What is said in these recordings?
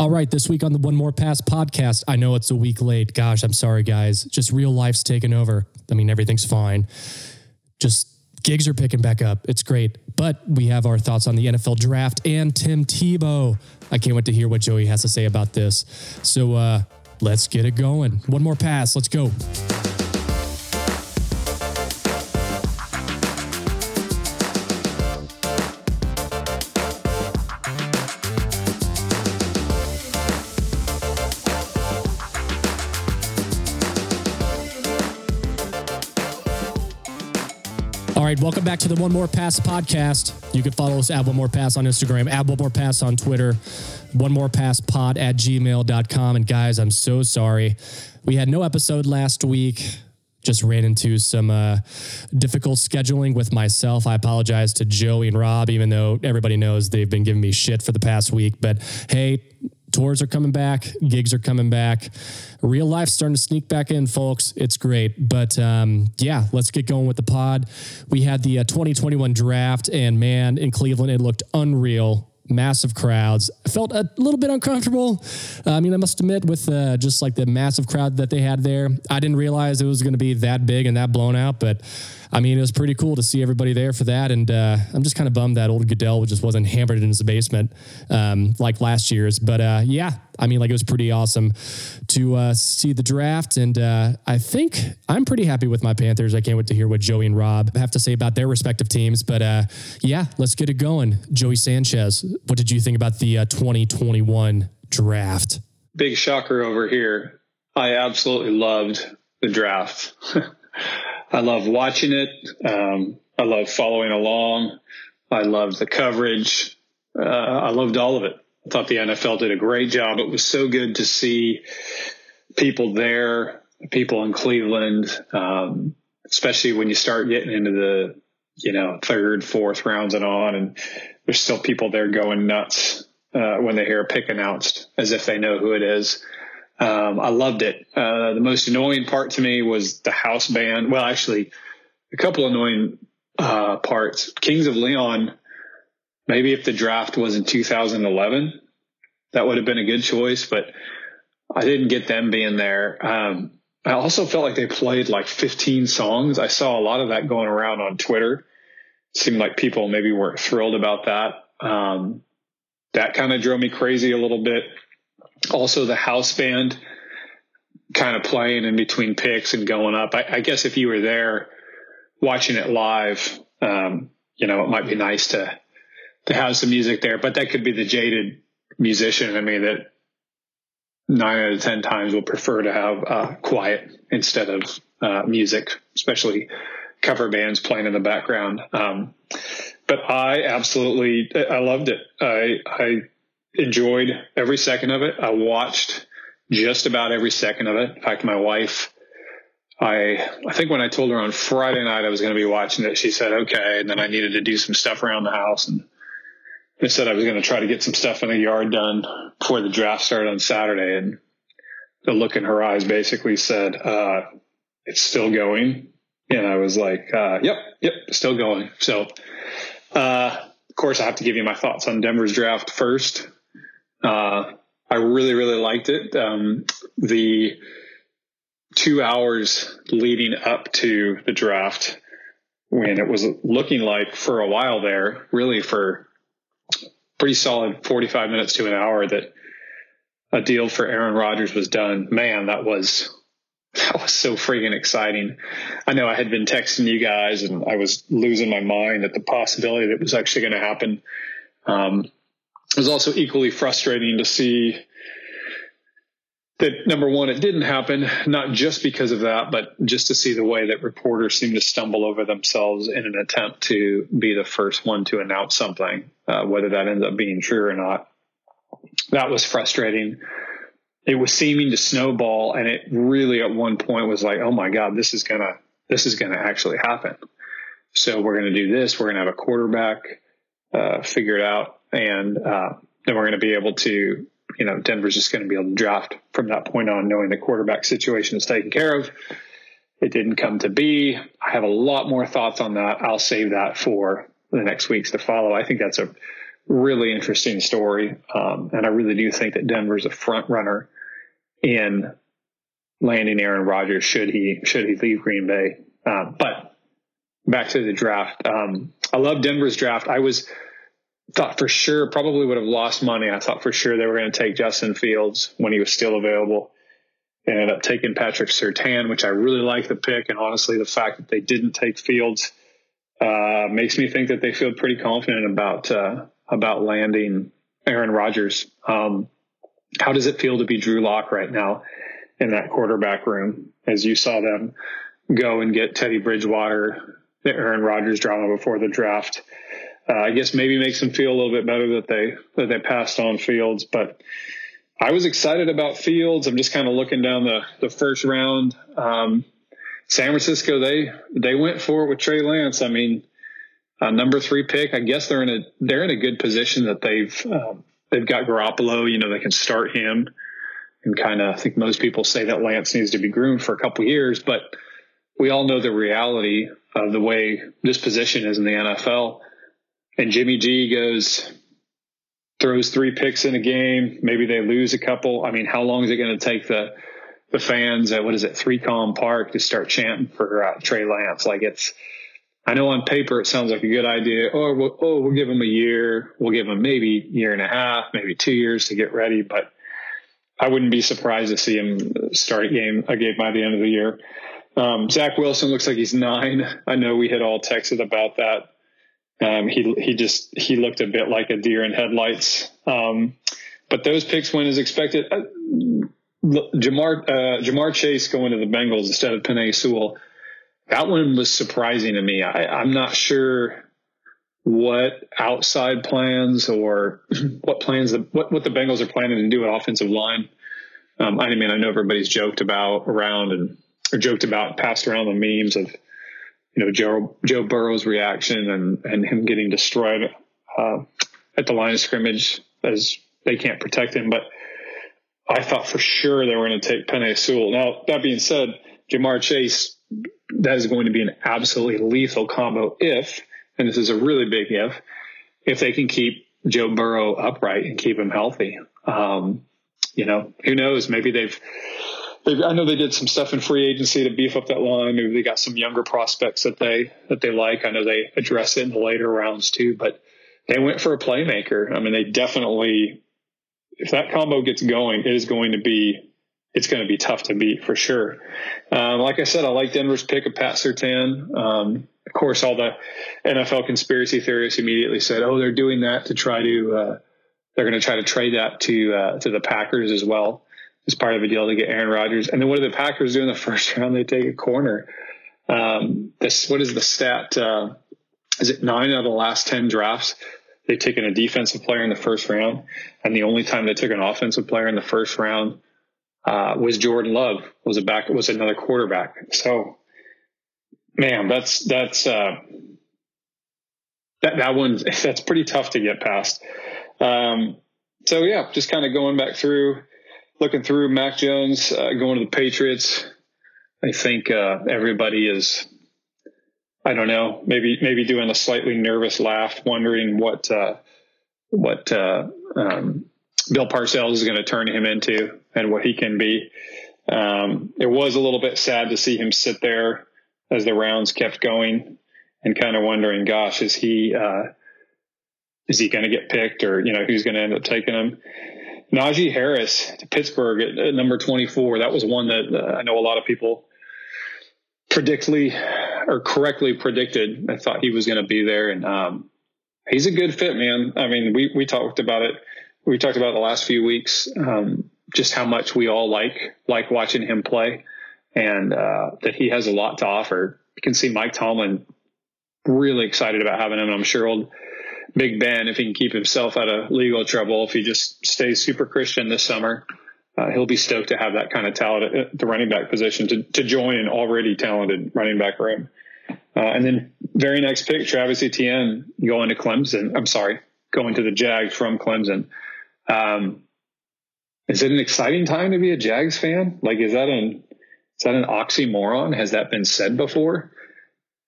All right, this week on the One More Pass podcast, I know it's a week late. Gosh, I'm sorry, guys. Just real life's taken over. I mean, everything's fine. Just gigs are picking back up. It's great. But we have our thoughts on the NFL draft and Tim Tebow. I can't wait to hear what Joey has to say about this. So uh, let's get it going. One more pass. Let's go. Right, welcome back to the One More Pass podcast. You can follow us at One More Pass on Instagram, at One More Pass on Twitter, One More Pass pod at gmail.com. And guys, I'm so sorry. We had no episode last week. Just ran into some uh, difficult scheduling with myself. I apologize to Joey and Rob, even though everybody knows they've been giving me shit for the past week. But hey, tours are coming back, gigs are coming back, real life's starting to sneak back in, folks. It's great. But um, yeah, let's get going with the pod. We had the uh, 2021 draft, and man, in Cleveland, it looked unreal. Massive crowds. I felt a little bit uncomfortable. Uh, I mean, I must admit, with uh, just like the massive crowd that they had there, I didn't realize it was going to be that big and that blown out. But I mean, it was pretty cool to see everybody there for that. And uh, I'm just kind of bummed that old Goodell just wasn't hammered in his basement um, like last year's. But uh, yeah, I mean, like it was pretty awesome to uh, see the draft. And uh, I think I'm pretty happy with my Panthers. I can't wait to hear what Joey and Rob have to say about their respective teams. But uh, yeah, let's get it going. Joey Sanchez, what did you think about the uh, 2021 draft? Big shocker over here. I absolutely loved the draft. I love watching it. Um, I love following along. I loved the coverage. Uh, I loved all of it. I thought the NFL did a great job. It was so good to see people there, people in Cleveland, um, especially when you start getting into the, you know, third, fourth rounds and on, and there's still people there going nuts uh, when they hear a pick announced as if they know who it is. Um, I loved it. Uh, the most annoying part to me was the house band. Well, actually, a couple annoying uh, parts. Kings of Leon. Maybe if the draft was in 2011, that would have been a good choice. But I didn't get them being there. Um, I also felt like they played like 15 songs. I saw a lot of that going around on Twitter. It seemed like people maybe weren't thrilled about that. Um, that kind of drove me crazy a little bit also the house band kind of playing in between picks and going up. I, I guess if you were there watching it live, um, you know, it might be nice to to have some music there, but that could be the jaded musician I mean that nine out of ten times will prefer to have uh, quiet instead of uh, music, especially cover bands playing in the background. Um, but I absolutely, I loved it. I, I enjoyed every second of it. I watched just about every second of it. In fact, my wife, I I think when I told her on Friday night I was going to be watching it, she said okay, and then I needed to do some stuff around the house, and I said I was going to try to get some stuff in the yard done before the draft started on Saturday, and the look in her eyes basically said, uh, "It's still going," and I was like, uh, "Yep, yep, still going." So, uh, of course, I have to give you my thoughts on Denver's draft first. Uh, I really, really liked it. Um, the two hours leading up to the draft, when it was looking like for a while there, really for pretty solid 45 minutes to an hour that a deal for Aaron Rodgers was done. Man, that was that was so freaking exciting. I know I had been texting you guys and I was losing my mind at the possibility that it was actually going to happen. Um, it was also equally frustrating to see that number one, it didn't happen, not just because of that, but just to see the way that reporters seem to stumble over themselves in an attempt to be the first one to announce something, uh, whether that ends up being true or not. That was frustrating. It was seeming to snowball, and it really at one point was like, "Oh my God, this is gonna, this is gonna actually happen." So we're gonna do this. We're gonna have a quarterback uh, it out and uh, then we're going to be able to, you know, Denver's just going to be able to draft from that point on, knowing the quarterback situation is taken care of. It didn't come to be. I have a lot more thoughts on that. I'll save that for the next weeks to follow. I think that's a really interesting story. Um, and I really do think that Denver's a front runner in landing Aaron Rodgers should he should he leave Green Bay. Uh, but back to the draft. Um, I love Denver's draft. I was thought for sure probably would have lost money. I thought for sure they were going to take Justin Fields when he was still available. Ended up taking Patrick Surtain, which I really like the pick. And honestly, the fact that they didn't take Fields uh, makes me think that they feel pretty confident about uh, about landing Aaron Rodgers. Um, how does it feel to be Drew Lock right now in that quarterback room as you saw them go and get Teddy Bridgewater, the Aaron Rodgers drama before the draft? Uh, I guess maybe makes them feel a little bit better that they that they passed on Fields, but I was excited about Fields. I'm just kind of looking down the the first round. Um, San Francisco, they they went for it with Trey Lance. I mean, uh, number three pick. I guess they're in a they're in a good position that they've um, they've got Garoppolo. You know, they can start him, and kind of I think most people say that Lance needs to be groomed for a couple years, but we all know the reality of the way this position is in the NFL. And Jimmy G goes throws three picks in a game. Maybe they lose a couple. I mean, how long is it going to take the the fans at what is it, 3Com Park, to start chanting for uh, Trey Lance? Like it's I know on paper it sounds like a good idea. Oh, we'll, oh, we'll give him a year. We'll give him maybe a year and a half, maybe two years to get ready. But I wouldn't be surprised to see him start a game a game by the end of the year. Um, Zach Wilson looks like he's nine. I know we had all texted about that. Um, he he just he looked a bit like a deer in headlights. Um, but those picks went as expected. Uh, Ja'Marr uh, Ja'Marr Chase going to the Bengals instead of Penei Sewell that one was surprising to me. I, am not sure what outside plans or what plans the, what what the Bengals are planning to do at offensive line. Um, I mean, I know everybody's joked about around and or joked about passed around the memes of you know Joe Joe Burrow's reaction and and him getting destroyed uh, at the line of scrimmage as they can't protect him. But I thought for sure they were going to take Penei Sewell. Now that being said, Ja'Marr Chase that is going to be an absolutely lethal combo if, and this is a really big if, if they can keep Joe Burrow upright and keep him healthy. Um, you know, who knows? Maybe they've, they've, I know they did some stuff in free agency to beef up that line. Maybe they got some younger prospects that they, that they like. I know they address it in the later rounds too, but they went for a playmaker. I mean, they definitely, if that combo gets going, it is going to be it's going to be tough to beat for sure. Um, like I said, I like Denver's pick of Pat Surtain. Um, of course, all the NFL conspiracy theorists immediately said, "Oh, they're doing that to try to uh, they're going to try to trade that to uh, to the Packers as well as part of a deal to get Aaron Rodgers." And then what do the Packers do in the first round? They take a corner. Um, this what is the stat? Uh, is it nine out of the last ten drafts? They've taken a defensive player in the first round, and the only time they took an offensive player in the first round uh, was Jordan Love was a back was another quarterback. So, man, that's that's uh, that that one that's pretty tough to get past. Um, so yeah, just kind of going back through, looking through Mac Jones uh, going to the Patriots. I think uh, everybody is. I don't know, maybe maybe doing a slightly nervous laugh, wondering what uh, what uh, um, Bill Parcells is going to turn him into and what he can be. Um, it was a little bit sad to see him sit there as the rounds kept going and kind of wondering, gosh, is he, uh, is he going to get picked or, you know, who's going to end up taking him? Najee Harris to Pittsburgh at, at number 24. That was one that uh, I know a lot of people predictly or correctly predicted. I thought he was going to be there. And, um, he's a good fit, man. I mean, we, we talked about it. We talked about the last few weeks. Um, just how much we all like like watching him play, and uh, that he has a lot to offer. You can see Mike Tomlin really excited about having him. And I'm sure old Big Ben, if he can keep himself out of legal trouble, if he just stays super Christian this summer, uh, he'll be stoked to have that kind of talent at the running back position to, to join an already talented running back room. Uh, and then very next pick, Travis Etienne going to Clemson. I'm sorry, going to the Jags from Clemson. Um, is it an exciting time to be a Jags fan? Like, is that an is that an oxymoron? Has that been said before?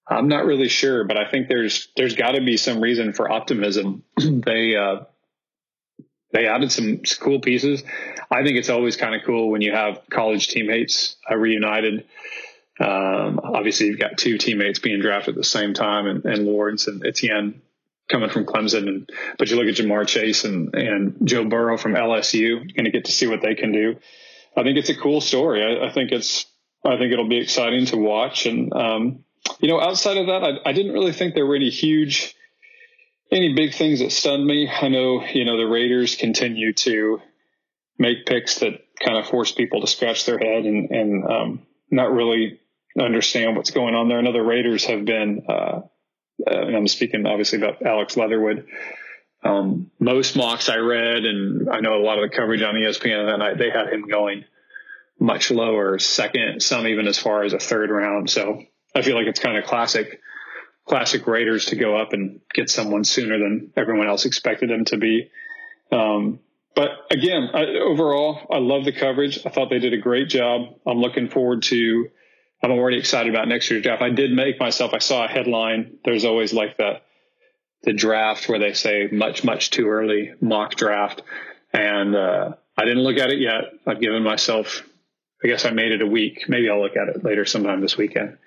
I'm not really sure, but I think there's there's got to be some reason for optimism. they uh, they added some cool pieces. I think it's always kind of cool when you have college teammates uh, reunited. Um, obviously, you've got two teammates being drafted at the same time, and, and Lawrence and Etienne coming from Clemson. And but you look at Ja'Marr Chase and and Joe Burrow from LSU, going to get to see what they can do. I think it's a cool story. I, I think it's I think it'll be exciting to watch. And um, you know, outside of that, I, I didn't really think there were any huge any big things that stunned me? I know, you know, the Raiders continue to make picks that kind of force people to scratch their head and, and um, not really understand what's going on there. And other Raiders have been, uh, uh, and I'm speaking obviously about Alex Leatherwood. Um, most mocks I read, and I know a lot of the coverage on ESPN that night, they had him going much lower, second, some even as far as a third round. So I feel like it's kind of classic classic Raiders to go up and get someone sooner than everyone else expected them to be. Um, but again, I, overall, I love the coverage. I thought they did a great job. I'm looking forward to. I'm already excited about next year's draft. I did make myself. I saw a headline. There's always like the the draft where they say much much too early mock draft, and uh, I didn't look at it yet. I've given myself. I guess I made it a week. Maybe I'll look at it later sometime this weekend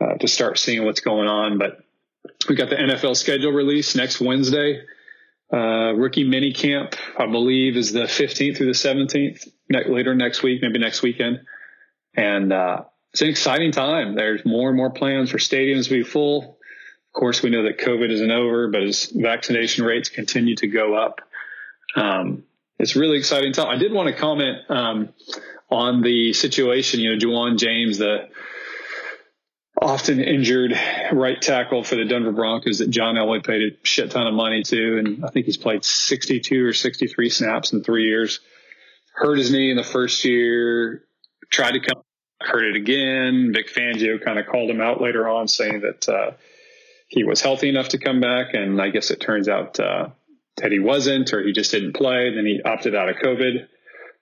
uh, to start seeing what's going on. But we got the NFL schedule release next Wednesday. Uh, rookie mini camp, I believe, is the 15th through the 17th. Ne- later next week, maybe next weekend, and uh, it's an exciting time. There's more and more plans for stadiums to be full. Of course, we know that COVID isn't over, but as vaccination rates continue to go up, um, it's really exciting time. I did want to comment um, on the situation. You know, Ja'Wuan James, the often injured right tackle for the Denver Broncos that John Elway paid a shit ton of money to. And I think he's played 62 or 63 snaps in three years. Hurt his knee in the first year, tried to come, hurt it again. Vic Fangio kind of called him out later on saying that, uh, he was healthy enough to come back. And I guess it turns out, uh, that he wasn't, or he just didn't play. Then he opted out of COVID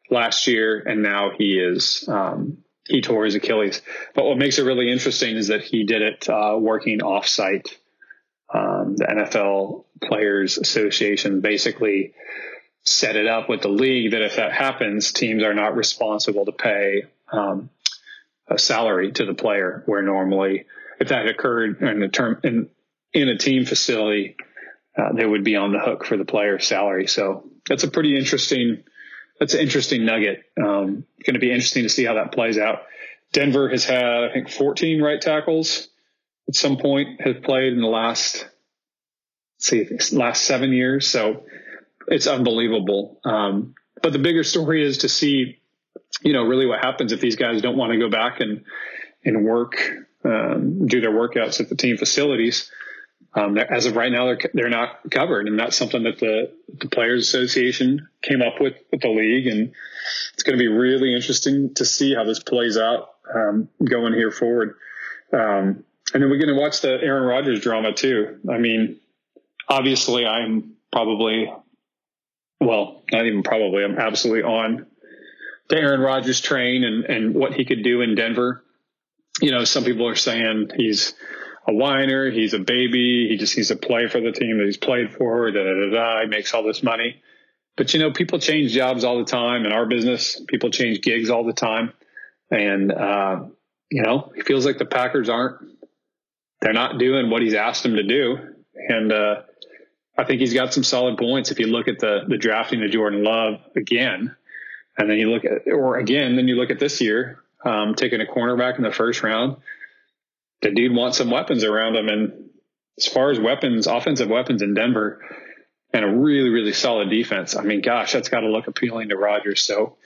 last year. And now he is, um, he tore his Achilles. But what makes it really interesting is that he did it uh, working offsite. Um, the NFL Players Association basically set it up with the league that if that happens, teams are not responsible to pay um, a salary to the player. Where normally, if that occurred in a term in in a team facility, uh, they would be on the hook for the player's salary. So that's a pretty interesting that's an interesting nugget. Um, going to be interesting to see how that plays out. Denver has had, I think, 14 right tackles at some point have played in the last, see, last seven years. So it's unbelievable. Um, but the bigger story is to see, you know, really what happens if these guys don't want to go back and, and work, um, do their workouts at the team facilities. Um, as of right now, they're they're not covered, and that's something that the the Players Association came up with with the league, and it's going to be really interesting to see how this plays out um, going here forward. Um, and then we're going to watch the Aaron Rodgers drama too. I mean, obviously, I'm probably, well, not even probably, I'm absolutely on the Aaron Rodgers train and and what he could do in Denver. You know, some people are saying he's a whiner. He's a baby. He just needs to play for the team that he's played for. Da, da, da, da. He makes all this money. But you know, people change jobs all the time in our business. People change gigs all the time. And, uh, you know, he feels like the Packers aren't, they're not doing what he's asked them to do. And, uh, I think he's got some solid points. If you look at the, the drafting of Jordan Love again, and then you look at, or again, then you look at this year, um, taking a cornerback in the first round, the dude wants some weapons around him. And as far as weapons, offensive weapons in Denver, and a really, really solid defense. I mean, gosh, that's got to look appealing to Rodgers. So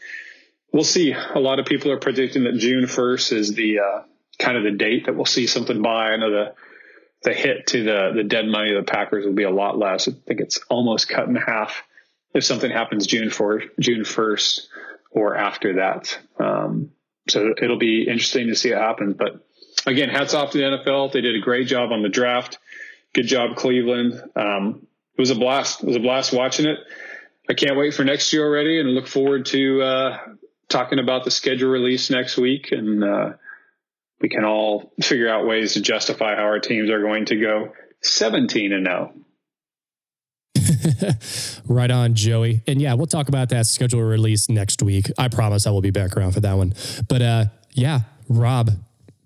we'll see. A lot of people are predicting that June 1st is the uh, kind of the date that we'll see something by. I know the the hit to the the dead money of the Packers will be a lot less. I think it's almost cut in half if something happens June 4th, June 1st or after that. Um, so it'll be interesting to see what happens. But again, hats off to the NFL. They did a great job on the draft. Good job, Cleveland. Um, it was a blast. It was a blast watching it. I can't wait for next year already and look forward to uh, talking about the schedule release next week and uh, we can all figure out ways to justify how our teams are going to go 17 and 0. right on, Joey. And yeah, we'll talk about that schedule release next week. I promise I will be back around for that one. But uh, yeah, Rob,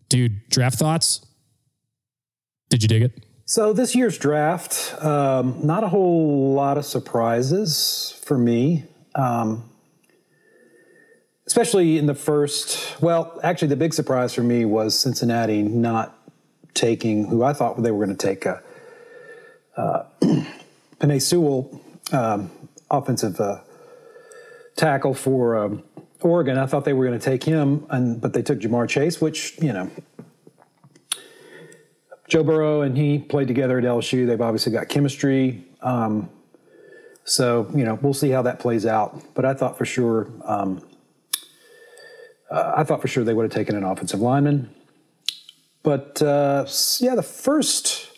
dude, draft thoughts? Did you dig it? So this year's draft, um, not a whole lot of surprises for me. Um, especially in the first. Well, actually, the big surprise for me was Cincinnati not taking who I thought they were going to take. Uh, uh, Penei Sewell, um, offensive uh, tackle for um, Oregon. I thought they were going to take him, and but they took Ja'Marr Chase, which you know. Joe Burrow and he played together at LSU. They've obviously got chemistry. Um, so, you know, we'll see how that plays out. But I thought for sure um, uh, I thought for sure they would have taken an offensive lineman. But uh, yeah, the first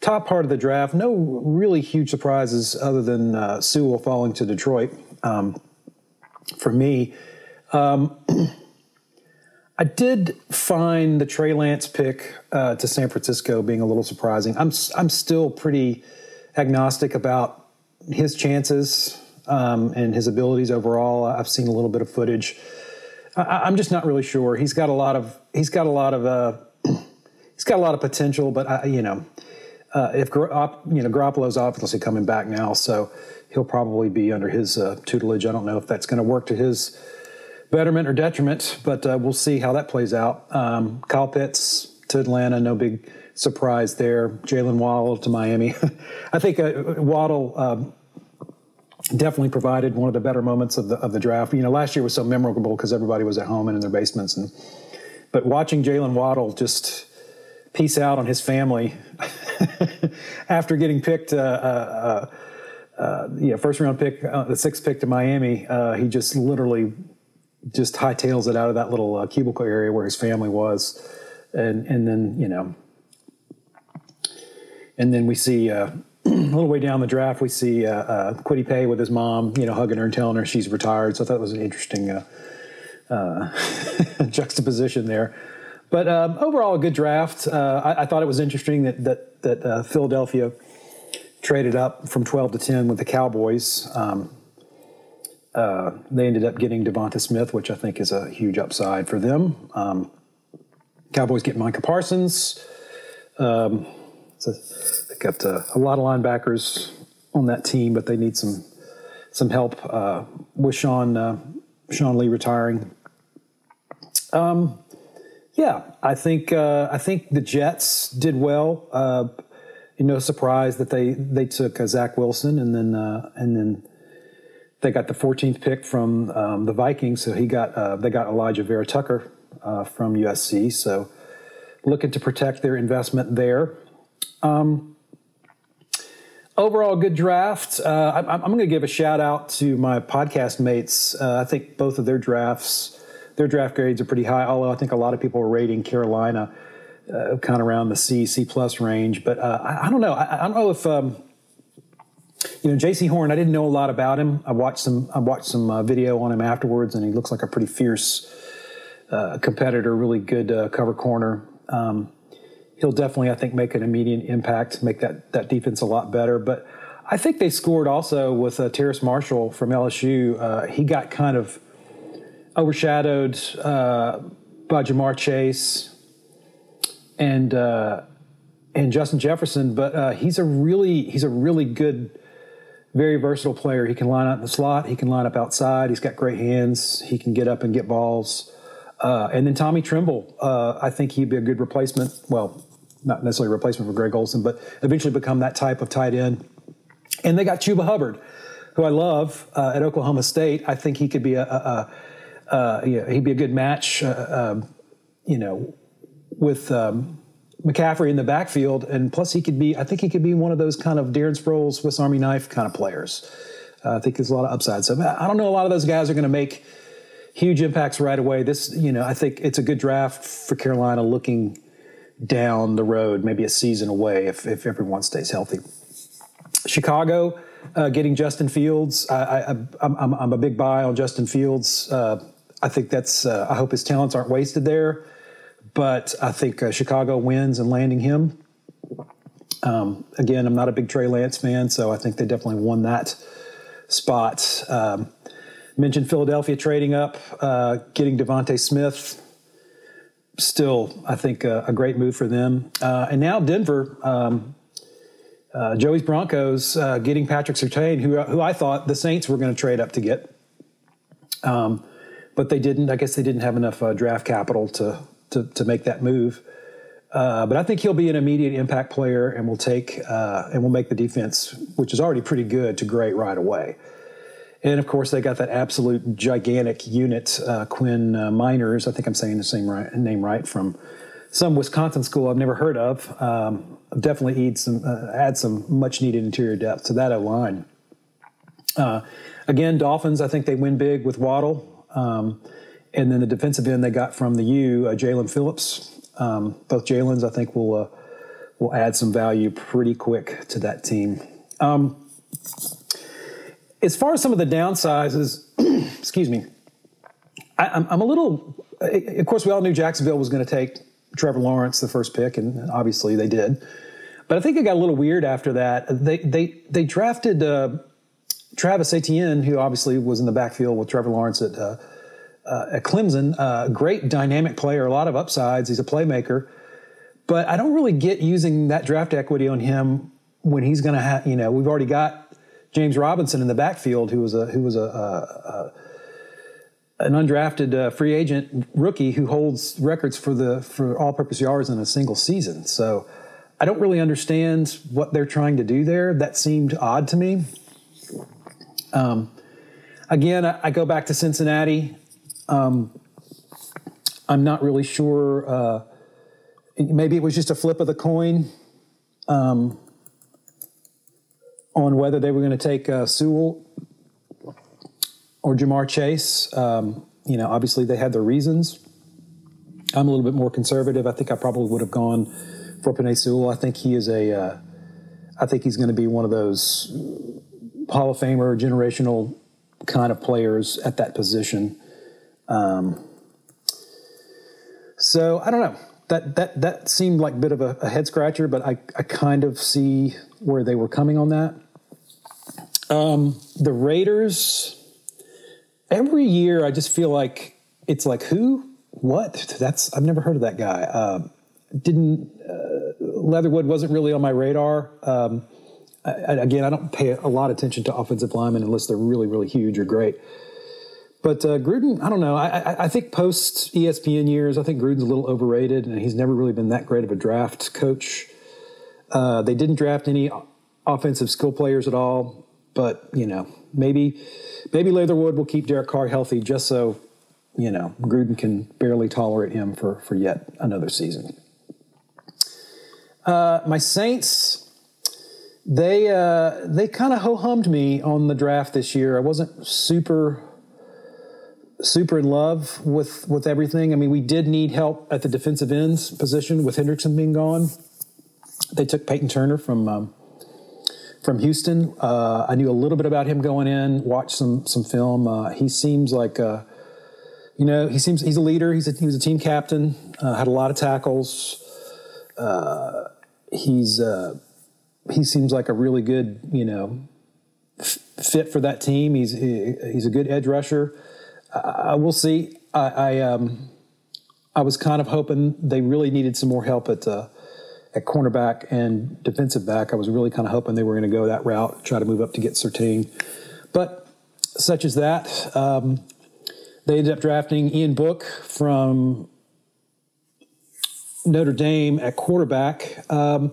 top part of the draft, no really huge surprises other than uh, Sewell falling to Detroit. Um, for me, um, I did find the Trey Lance pick uh, to San Francisco being a little surprising. I'm I'm still pretty agnostic about his chances um, and his abilities overall. I've seen a little bit of footage. I, am just not really sure. He's got a lot of he's got a lot of uh, he's got a lot of potential, but I, you know, uh, if you know Garoppolo's obviously coming back now, so he'll probably be under his uh, tutelage. I don't know if that's going to work to his betterment or detriment, but uh, we'll see how that plays out. Um, Kyle Pitts to Atlanta, no big surprise there. Jalen Waddle to Miami. I think uh, Waddle. Um, definitely provided one of the better moments of the of the draft. You know, last year was so memorable because everybody was at home and in their basements, and but watching Jalen Waddle just peace out on his family after getting picked, uh, uh, uh, uh know, first round pick, uh, the sixth pick to Miami, uh, he just literally just hightails it out of that little cubicle area where his family was, and and then you know, and then we see a little way down the draft, we see uh, uh, Kwity Paye with his mom, you know, hugging her and telling her she's retired. So I thought it was an interesting uh, uh juxtaposition there. But um, overall, a good draft. Uh, I, I, thought it was interesting that that, that uh, Philadelphia traded up from 12 to 10 with the Cowboys. Um, they ended up getting Devonta Smith, which I think is a huge upside for them. Um, Cowboys get Micah Parsons. Um, so got uh, a lot of linebackers on that team, but they need some some help uh, with Sean uh, Sean Lee retiring. Um, yeah, I think uh, I think the Jets did well. You know, surprised that they they took uh, Zach Wilson and then uh, and then they got the 14th pick from um, the Vikings, so he got uh, they got Alijah Vera-Tucker uh, from USC. So looking to protect their investment there. Um, overall good draft. Uh, I, am going to give a shout out to my podcast mates. Uh, I think both of their drafts, their draft grades are pretty high. Although I think a lot of people are rating Carolina uh, kind of around the C C plus range. But uh, I, I, don't know. I, I don't know if um, you know Jaycee Horn. I didn't know a lot about him. I watched some. I watched some uh, video on him afterwards, and he looks like a pretty fierce uh, competitor. Really good cover corner. Um, he'll definitely, I think, make an immediate impact, make that that defense a lot better. But I think they scored also with uh, Terrace Marshall from LSU. Uh, he got kind of overshadowed uh, by Ja'Marr Chase and uh, and Justin Jefferson, but uh, he's a really he's a really good. Very versatile player. He can line up in the slot. He can line up outside. He's got great hands. He can get up and get balls. Uh, and then Tommy Tremble, uh, I think he'd be a good replacement. Well, not necessarily a replacement for Greg Olsen, but eventually become that type of tight end. And they got Chuba Hubbard, who I love uh, at Oklahoma State. I think he could be a, a, a, a yeah, he'd be a good match, uh, um, you know, with um, McCaffrey in the backfield. And plus, he could be, I think he could be one of those kind of Darren Sproles, Swiss Army knife kind of players. Uh, I think there's a lot of upside. So I don't know. A lot of those guys are going to make huge impacts right away. This, you know, I think it's a good draft for Carolina looking down the road, maybe a season away if, if everyone stays healthy. Chicago uh, getting Justin Fields. I, I'm a big buy on Justin Fields. Uh, I think that's, uh, I hope his talents aren't wasted there. But I think uh, Chicago wins in landing him. Um, again, I'm not a big Trey Lance fan, so I think they definitely won that spot. Um, mentioned Philadelphia trading up, uh, getting Devonte Smith. Still, I think uh, a great move for them. Uh, and now Denver, um, uh, Joey's Broncos uh, getting Patrick Surtain, who who I thought the Saints were going to trade up to get, um, but they didn't. I guess they didn't have enough draft capital to, to to make that move. Uh, but I think he'll be an immediate impact player, and will take uh, and will make the defense, which is already pretty good, to great right away. And of course, they got that absolute gigantic unit, uh, Quinn Meinerz. I think I'm saying the same right, name right from some Wisconsin school I've never heard of. Um, definitely add some uh, add some much needed interior depth to that O line. Uh, again, Dolphins. I think they win big with Waddle, um, and then the defensive end they got from the U, uh, Jaelan Phillips. Um, both Jalen's, I think, will uh, will add some value pretty quick to that team. Um, as far as some of the downsizes, excuse me, I, I'm a little. Of course, we all knew Jacksonville was going to take Trevor Lawrence the first pick, and obviously they did. But I think it got a little weird after that. They they they drafted uh, Travis Etienne, who obviously was in the backfield with Trevor Lawrence at uh, uh, at Clemson. Uh, great dynamic player, a lot of upsides. He's a playmaker, but I don't really get using that draft equity on him when he's going to have. You know, we've already got James Robinson in the backfield, who was a who was a, a, a an undrafted uh, free agent rookie who holds records for the for all-purpose yards in a single season. So I don't really understand what they're trying to do there. That seemed odd to me. Um, again, I, I, go back to Cincinnati. Um, I'm not really sure. Uh, maybe it was just a flip of the coin um, on whether they were going to take uh, Sewell or Ja'Marr Chase. Um, you know, obviously they had their reasons. I'm a little bit more conservative. I think I probably would have gone for Penei Sewell. I think he is a. Uh, I think he's going to be one of those Hall of Famer, generational kind of players at that position. Um, so I don't know. That that that seemed like a bit of a, a head scratcher, but I, I kind of see where they were coming on that. Um, the Raiders every year I just feel like it's like who, what? That's I've never heard of that guy. Uh, didn't uh, Leatherwood wasn't really on my radar. Um, I, again, I don't pay a lot of attention to offensive linemen unless they're really, really huge or great. But uh, Gruden, I don't know. I, I, think post ESPN years, I think Gruden's a little overrated, and he's never really been that great of a draft coach. Uh, they didn't draft any offensive skill players at all, but you know, maybe maybe Leatherwood will keep Derek Carr healthy just so, you know, Gruden can barely tolerate him for, for yet another season. Uh, my Saints, they uh, they kind of ho hummed me on the draft this year. I wasn't super super in love with with everything. I mean, we did need help at the defensive ends position with Hendrickson being gone. They took Payton Turner from um, from Houston. Uh, I knew a little bit about him going in, watched some some film. Uh, he seems like, uh, you know, he seems he's a leader. He's a, he was a team captain. Uh, had a lot of tackles. Uh, he's uh, he seems like a really good, you know, fit for that team. He's he, he's a good edge rusher. I will see. I, I um, I was kind of hoping they really needed some more help at at cornerback and defensive back. I was really kind of hoping they were going to go that route, try to move up to get Surtain. But such as that, um, they ended up drafting Ian Book from Notre Dame at quarterback. Um,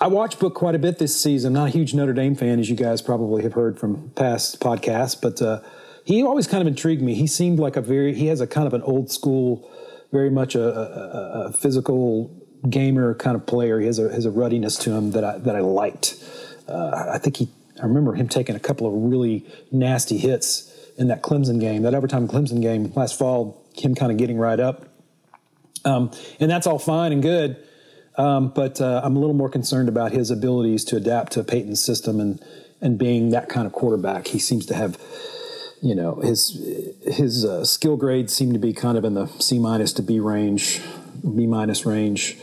I watched Book quite a bit this season. Not a huge Notre Dame fan, as you guys probably have heard from past podcasts, but uh, he always kind of intrigued me. He seemed like a very, he has a kind of an old school, very much a, a, a physical gamer kind of player. He has a has a ruddiness to him that I that I liked. Uh, I think he. I remember him taking a couple of really nasty hits in that Clemson game, that overtime Clemson game last fall. Him kind of getting right up, um, and that's all fine and good. Um, but uh, I'm a little more concerned about his abilities to adapt to Payton's system and and being that kind of quarterback. He seems to have, you know, his his uh, skill grades seem to be kind of in the C minus to B range B minus range.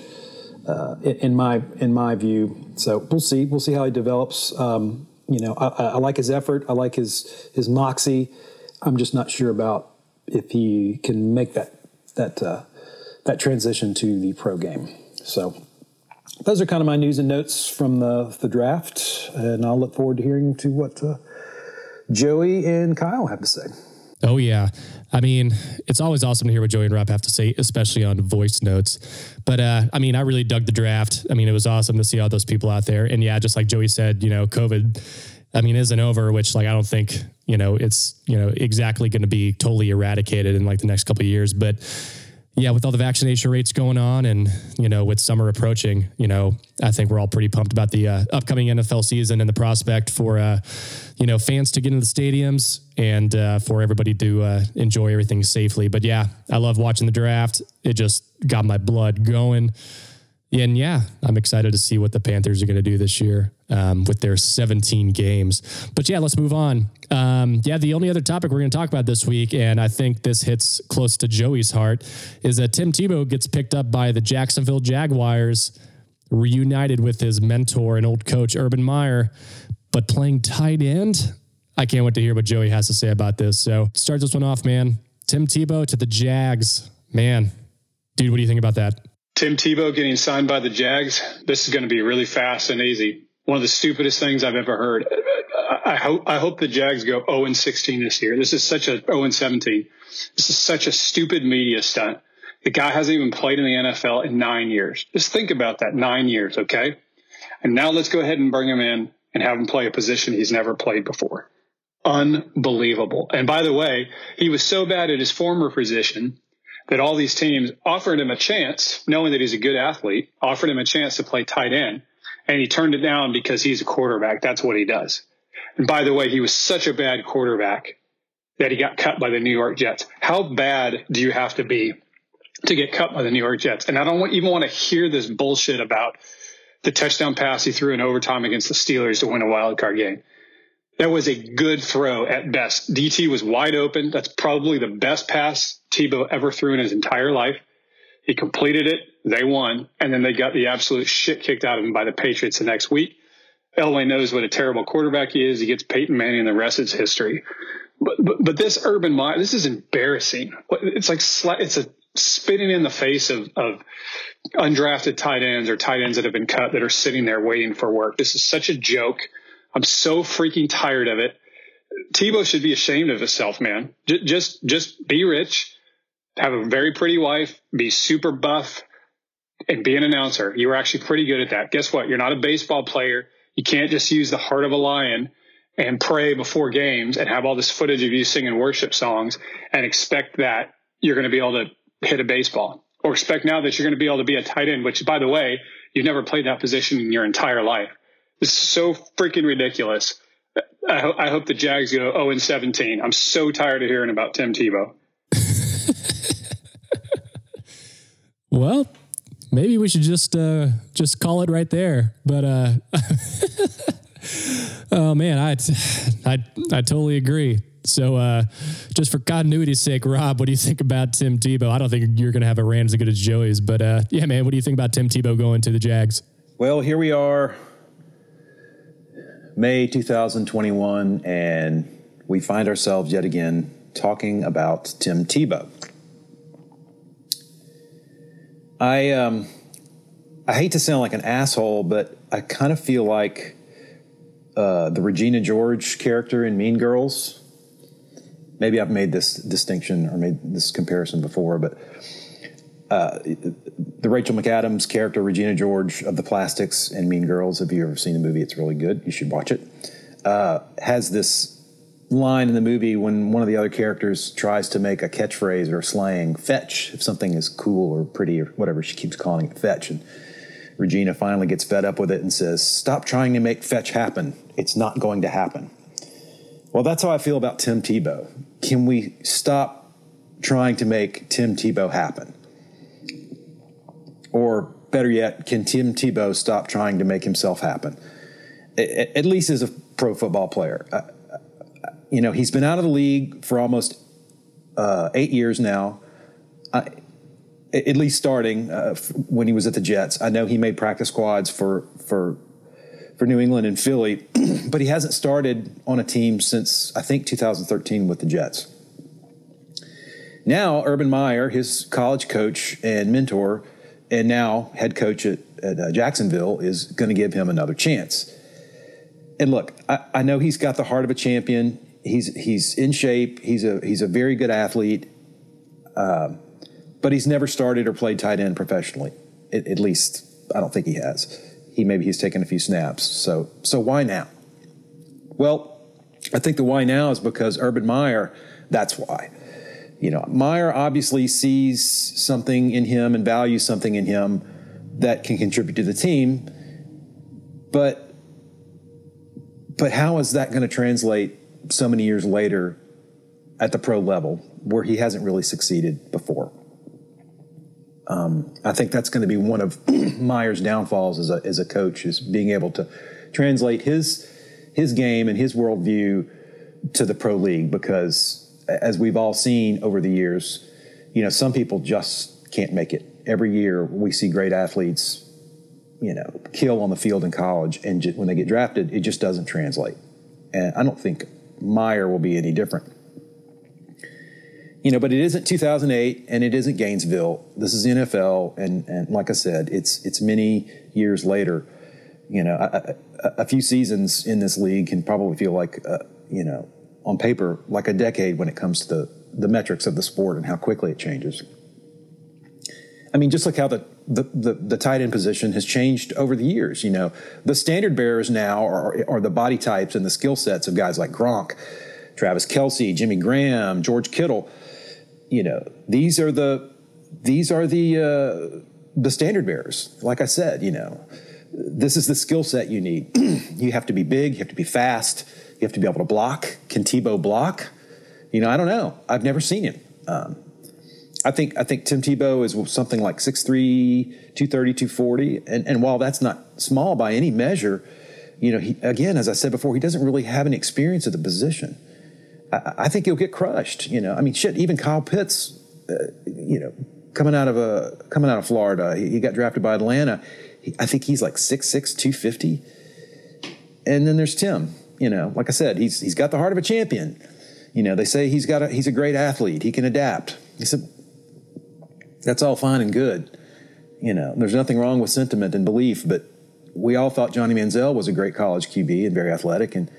Uh, in, my in my view, so we'll see. We'll see how he develops. Um, you know, I, I, like his effort. I like his his moxie. I'm just not sure about if he can make that that uh, that transition to the pro game. So those are kind of my news and notes from the the draft, and I'll look forward to hearing to what uh, Joey and Kyle have to say. Oh yeah. I mean, it's always awesome to hear what Joey and Rob have to say, especially on voice notes. But uh, I mean, I really dug the draft. I mean, it was awesome to see all those people out there. And yeah, just like Joey said, you know, COVID, I mean, isn't over, which like I don't think, you know, it's, you know, exactly going to be totally eradicated in like the next couple years. But yeah, with all the vaccination rates going on and, you know, with summer approaching, you know, I think we're all pretty pumped about the uh, upcoming NFL season and the prospect for, uh, you know, fans to get into the stadiums and uh, for everybody to uh, enjoy everything safely. But yeah, I love watching the draft. It just got my blood going. And yeah, I'm excited to see what the Panthers are going to do this year um, with their 17 games. But yeah, let's move on. Um, yeah, the only other topic we're going to talk about this week, and I think this hits close to Joey's heart, is that Tim Tebow gets picked up by the Jacksonville Jaguars, reunited with his mentor and old coach, Urban Meyer, but playing tight end. I can't wait to hear what Joey has to say about this. So start this one off, man. Tim Tebow to the Jags. Man, dude, what do you think about that? Tim Tebow getting signed by the Jags. This is going to be really fast and easy. One of the stupidest things I've ever heard. I hope I hope the Jags go 0 and 16 this year. This is such a 0 and 17. This is such a stupid media stunt. The guy hasn't even played in the NFL in nine years. Just think about that. Nine years, okay? And now let's go ahead and bring him in and have him play a position he's never played before. Unbelievable. And by the way, he was so bad at his former position that all these teams offered him a chance, knowing that he's a good athlete, offered him a chance to play tight end, and he turned it down because he's a quarterback. That's what he does. And by the way, he was such a bad quarterback that he got cut by the New York Jets. How bad do you have to be to get cut by the New York Jets? And I don't even want to hear this bullshit about the touchdown pass he threw in overtime against the Steelers to win a wild card game. That was a good throw at best. DT was wide open. That's probably the best pass Tebow ever threw in his entire life. He completed it. They won. And then they got the absolute shit kicked out of him by the Patriots the next week. Elway knows what a terrible quarterback he is. He gets Peyton Manning and the rest is history. But, but, but this Urban Meyer, this is embarrassing. It's like, it's a spitting in the face of, of undrafted tight ends or tight ends that have been cut that are sitting there waiting for work. This is such a joke. I'm so freaking tired of it. Tebow should be ashamed of himself, man. J- just, just be rich, have a very pretty wife, be super buff, and be an announcer. You were actually pretty good at that. Guess what? You're not a baseball player. You can't just use the heart of a lion and pray before games and have all this footage of you singing worship songs and expect that you're going to be able to hit a baseball or expect now that you're going to be able to be a tight end, which by the way, you've never played that position in your entire life. This is so freaking ridiculous. I, ho- I hope the Jags go 0 and 17. I'm so tired of hearing about Tim Tebow. well, maybe we should just uh, just call it right there. But uh, oh man, I, I I totally agree. So, uh, just for continuity's sake, Rob, what do you think about Tim Tebow? I don't think you're going to have a rant as good as Joey's, but uh, yeah, man, what do you think about Tim Tebow going to the Jags? Well, here we are May 2021, and we find ourselves yet again talking about Tim Tebow. I um, I hate to sound like an asshole, but I kind of feel like uh, the Regina George character in Mean Girls. Maybe I've made this distinction or made this comparison before, but uh, the Rachel McAdams character, Regina George of the Plastics and Mean Girls. If you ever seen the movie, it's really good. You should watch it. Uh, has this line in the movie when one of the other characters tries to make a catchphrase or slang, fetch, if something is cool or pretty or whatever, she keeps calling it fetch. And Regina finally gets fed up with it and says, Stop trying to make fetch happen. It's not going to happen. Well, that's how I feel about Tim Tebow. Can we stop trying to make Tim Tebow happen? Or better yet, can Tim Tebow stop trying to make himself happen? At least as a pro football player. You know, he's been out of the league for almost uh, eight years now. at least starting uh, when he was at the Jets. I know he made practice squads for for for New England and Philly, but he hasn't started on a team since I think 2013 with the Jets. Now, Urban Meyer, his college coach and mentor, and now head coach at, at uh, Jacksonville, is going to give him another chance. And look, I, I know he's got the heart of a champion. He's he's in shape. He's a he's a very good athlete. Um, but he's never started or played tight end professionally. At, at least I don't think he has. He maybe he's taken a few snaps. So so why now? Well, I think the why now is because Urban Meyer. That's why. You know, Meyer obviously sees something in him and values something in him that can contribute to the team. But but how is that going to translate so many years later at the pro level where he hasn't really succeeded before? Um, I think that's going to be one of Meyer's downfalls as a, as a coach is being able to translate his his game and his worldview to the pro league because as we've all seen over the years, you know, some people just can't make it. Every year we see great athletes, you know, kill on the field in college, and when they get drafted, it just doesn't translate. And I don't think Meyer will be any different you know, but it isn't 2008 and it isn't Gainesville. This is NFL, and and like I said, it's it's many years later. You know, a, few seasons in this league can probably feel like, uh, you know, on paper, like a decade when it comes to the the metrics of the sport and how quickly it changes. I mean, just look how the the, the, the tight end position has changed over the years. You know, the standard bearers now are, are the body types and the skill sets of guys like Gronk, Travis Kelce, Jimmy Graham, George Kittle you know, these are the these are the uh, the standard bearers. Like I said, you know, this is the skill set you need. you have to be big. You have to be fast. You have to be able to block. Can Tebow block? You know, I don't know. I've never seen him. Um, I think I think Tim Tebow is something like 6'3", 230, 240. And, and while that's not small by any measure, you know, he, again, as I said before, he doesn't really have any experience at the position. I, I think he'll get crushed. You know, I mean, shit. Even Kyle Pitts, uh, you know, coming out of a coming out of Florida, he, he got drafted by Atlanta. He, I think he's like 6'6", 250. And then there's Tim. You know, like I said, he's he's got the heart of a champion. You know, they say he's got a he's a great athlete. He can adapt. He said, that's all fine and good. You know, there's nothing wrong with sentiment and belief, but we all thought Johnny Manziel was a great college QB and very athletic, and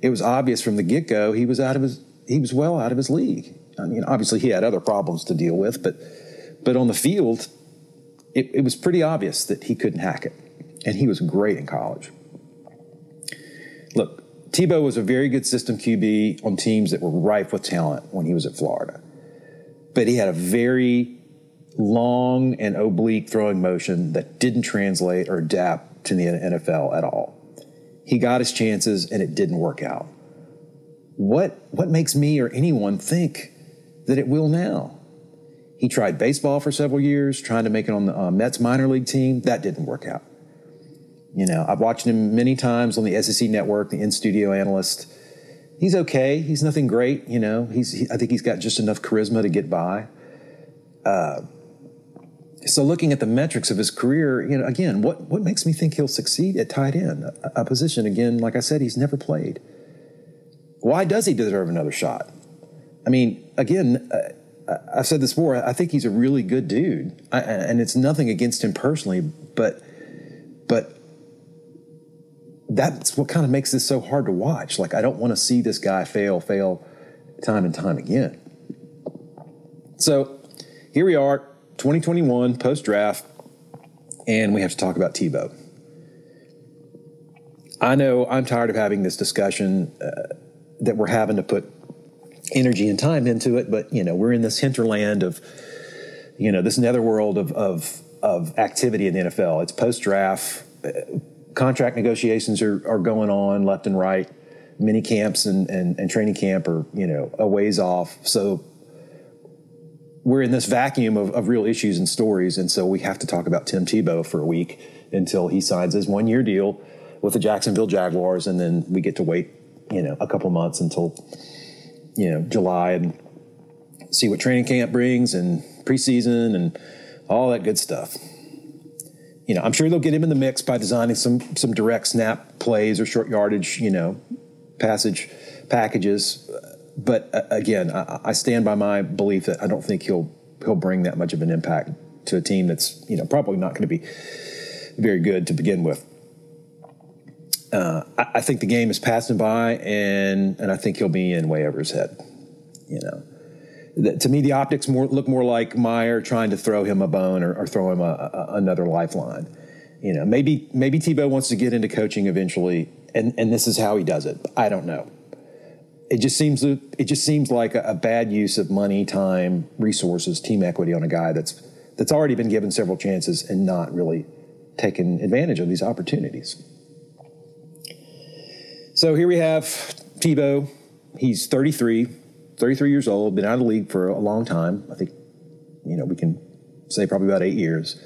it was obvious from the get go he was out of his he was well out of his league. I mean, obviously he had other problems to deal with, but but on the field, it, it was pretty obvious that he couldn't hack it, and he was great in college. Look, Tebow was a very good system QB on teams that were rife with talent when he was at Florida, but he had a very long and oblique throwing motion that didn't translate or adapt to the NFL at all. He got his chances and it didn't work out. What, what makes me or anyone think that it will now? He tried baseball for several years, trying to make it on the uh, Mets minor league team. That didn't work out. You know, I've watched him many times on the SEC network, the in studio analyst. He's okay. He's nothing great. You know, he's, he, I think he's got just enough charisma to get by. Uh, so looking at the metrics of his career, you know, again, what what makes me think he'll succeed at tight end, a, a position again, like I said, he's never played. Why does he deserve another shot? I mean, again, uh, I've said this before. I think he's a really good dude, I, and it's nothing against him personally, but but that's what kind of makes this so hard to watch. Like, I don't want to see this guy fail, fail, time and time again. So here we are 2021 post draft, and we have to talk about Tebow. I know I'm tired of having this discussion uh, that we're having to put energy and time into it, but you know we're in this hinterland of you know this netherworld of of, of activity in the NFL. It's post draft, uh, contract negotiations are, are going on left and right. Mini camps and, and, and training camp are you know a ways off, so we're in this vacuum of, of real issues and stories, and so we have to talk about Tim Tebow for a week until he signs his one year deal with the Jacksonville Jaguars, and then we get to wait, you know, a couple months until you know July and see what training camp brings and preseason and all that good stuff. You know, I'm sure they'll get him in the mix by designing some some direct snap plays or short yardage, you know, passage packages. But uh, again, I, I stand by my belief that I don't think he'll he'll bring that much of an impact to a team that's you know probably not going to be very good to begin with. Uh, I, I, think the game is passing by, and and I think he'll be in way over his head. You know, to me, the optics more look more like Meyer trying to throw him a bone or, or throw him a, a, another lifeline. You know, maybe maybe Tebow wants to get into coaching eventually, and and this is how he does it. I don't know. It just seems it just seems like a, a bad use of money, time, resources, team equity on a guy that's that's already been given several chances and not really taken advantage of these opportunities. So here we have Tebow. He's 33, 33 years old, been out of the league for a long time. I think, you know, we can say probably about eight years.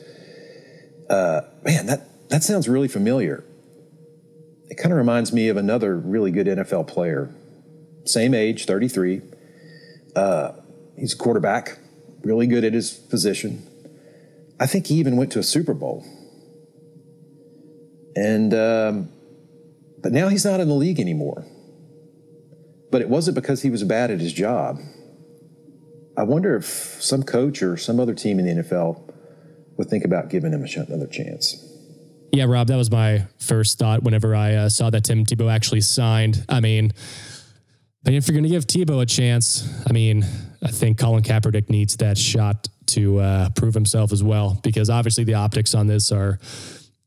Uh, man, that, that sounds really familiar. It kind of reminds me of another really good NFL player. Same age, 33. Uh, he's a quarterback, really good at his position. I think he even went to a Super Bowl. And um, but now he's not in the league anymore. But it wasn't because he was bad at his job. I wonder if some coach or some other team in the NFL would think about giving him another chance. Yeah, Rob, that was my first thought whenever I uh, saw that Tim Tebow actually signed. I mean, if you're going to give Tebow a chance, I mean, I think Colin Kaepernick needs that shot to uh, prove himself as well, because obviously the optics on this are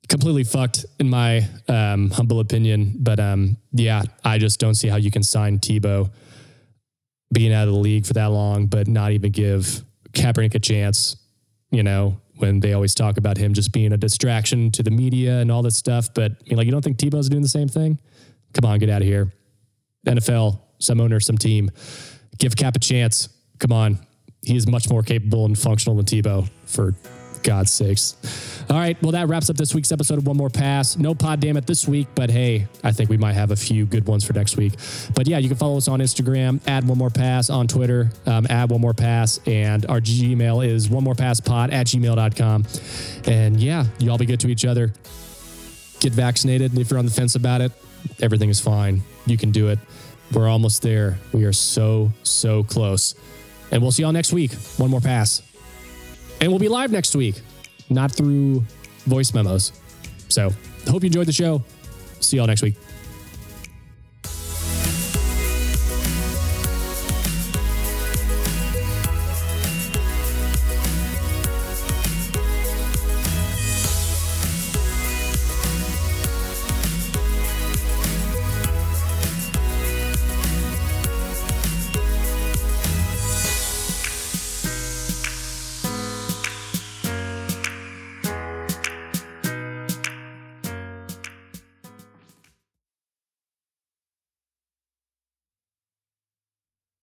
completely fucked in my um, humble opinion. But um, yeah, I just don't see how you can sign Tebow being out of the league for that long, but not even give Kaepernick a chance. You know, when they always talk about him just being a distraction to the media and all this stuff. But you know, like, you don't think Tebow's doing the same thing? Come on, get out of here. NFL, some owner, some team, give Cap a chance. Come on, he is much more capable and functional than Tebow for God's sakes. All right. Well, that wraps up this week's episode of One More Pass. No pod damn it this week, but hey, I think we might have a few good ones for next week. But yeah, you can follow us on Instagram, add One More Pass, on Twitter, um, add One More Pass, and our Gmail is One More Pass Pod at gmail.com. And yeah, you all be good to each other. Get vaccinated. And if you're on the fence about it, everything is fine. You can do it. We're almost there. We are so, so close. And we'll see y'all next week. One more pass. And we'll be live next week, not through voice memos. So, hope you enjoyed the show. See y'all next week.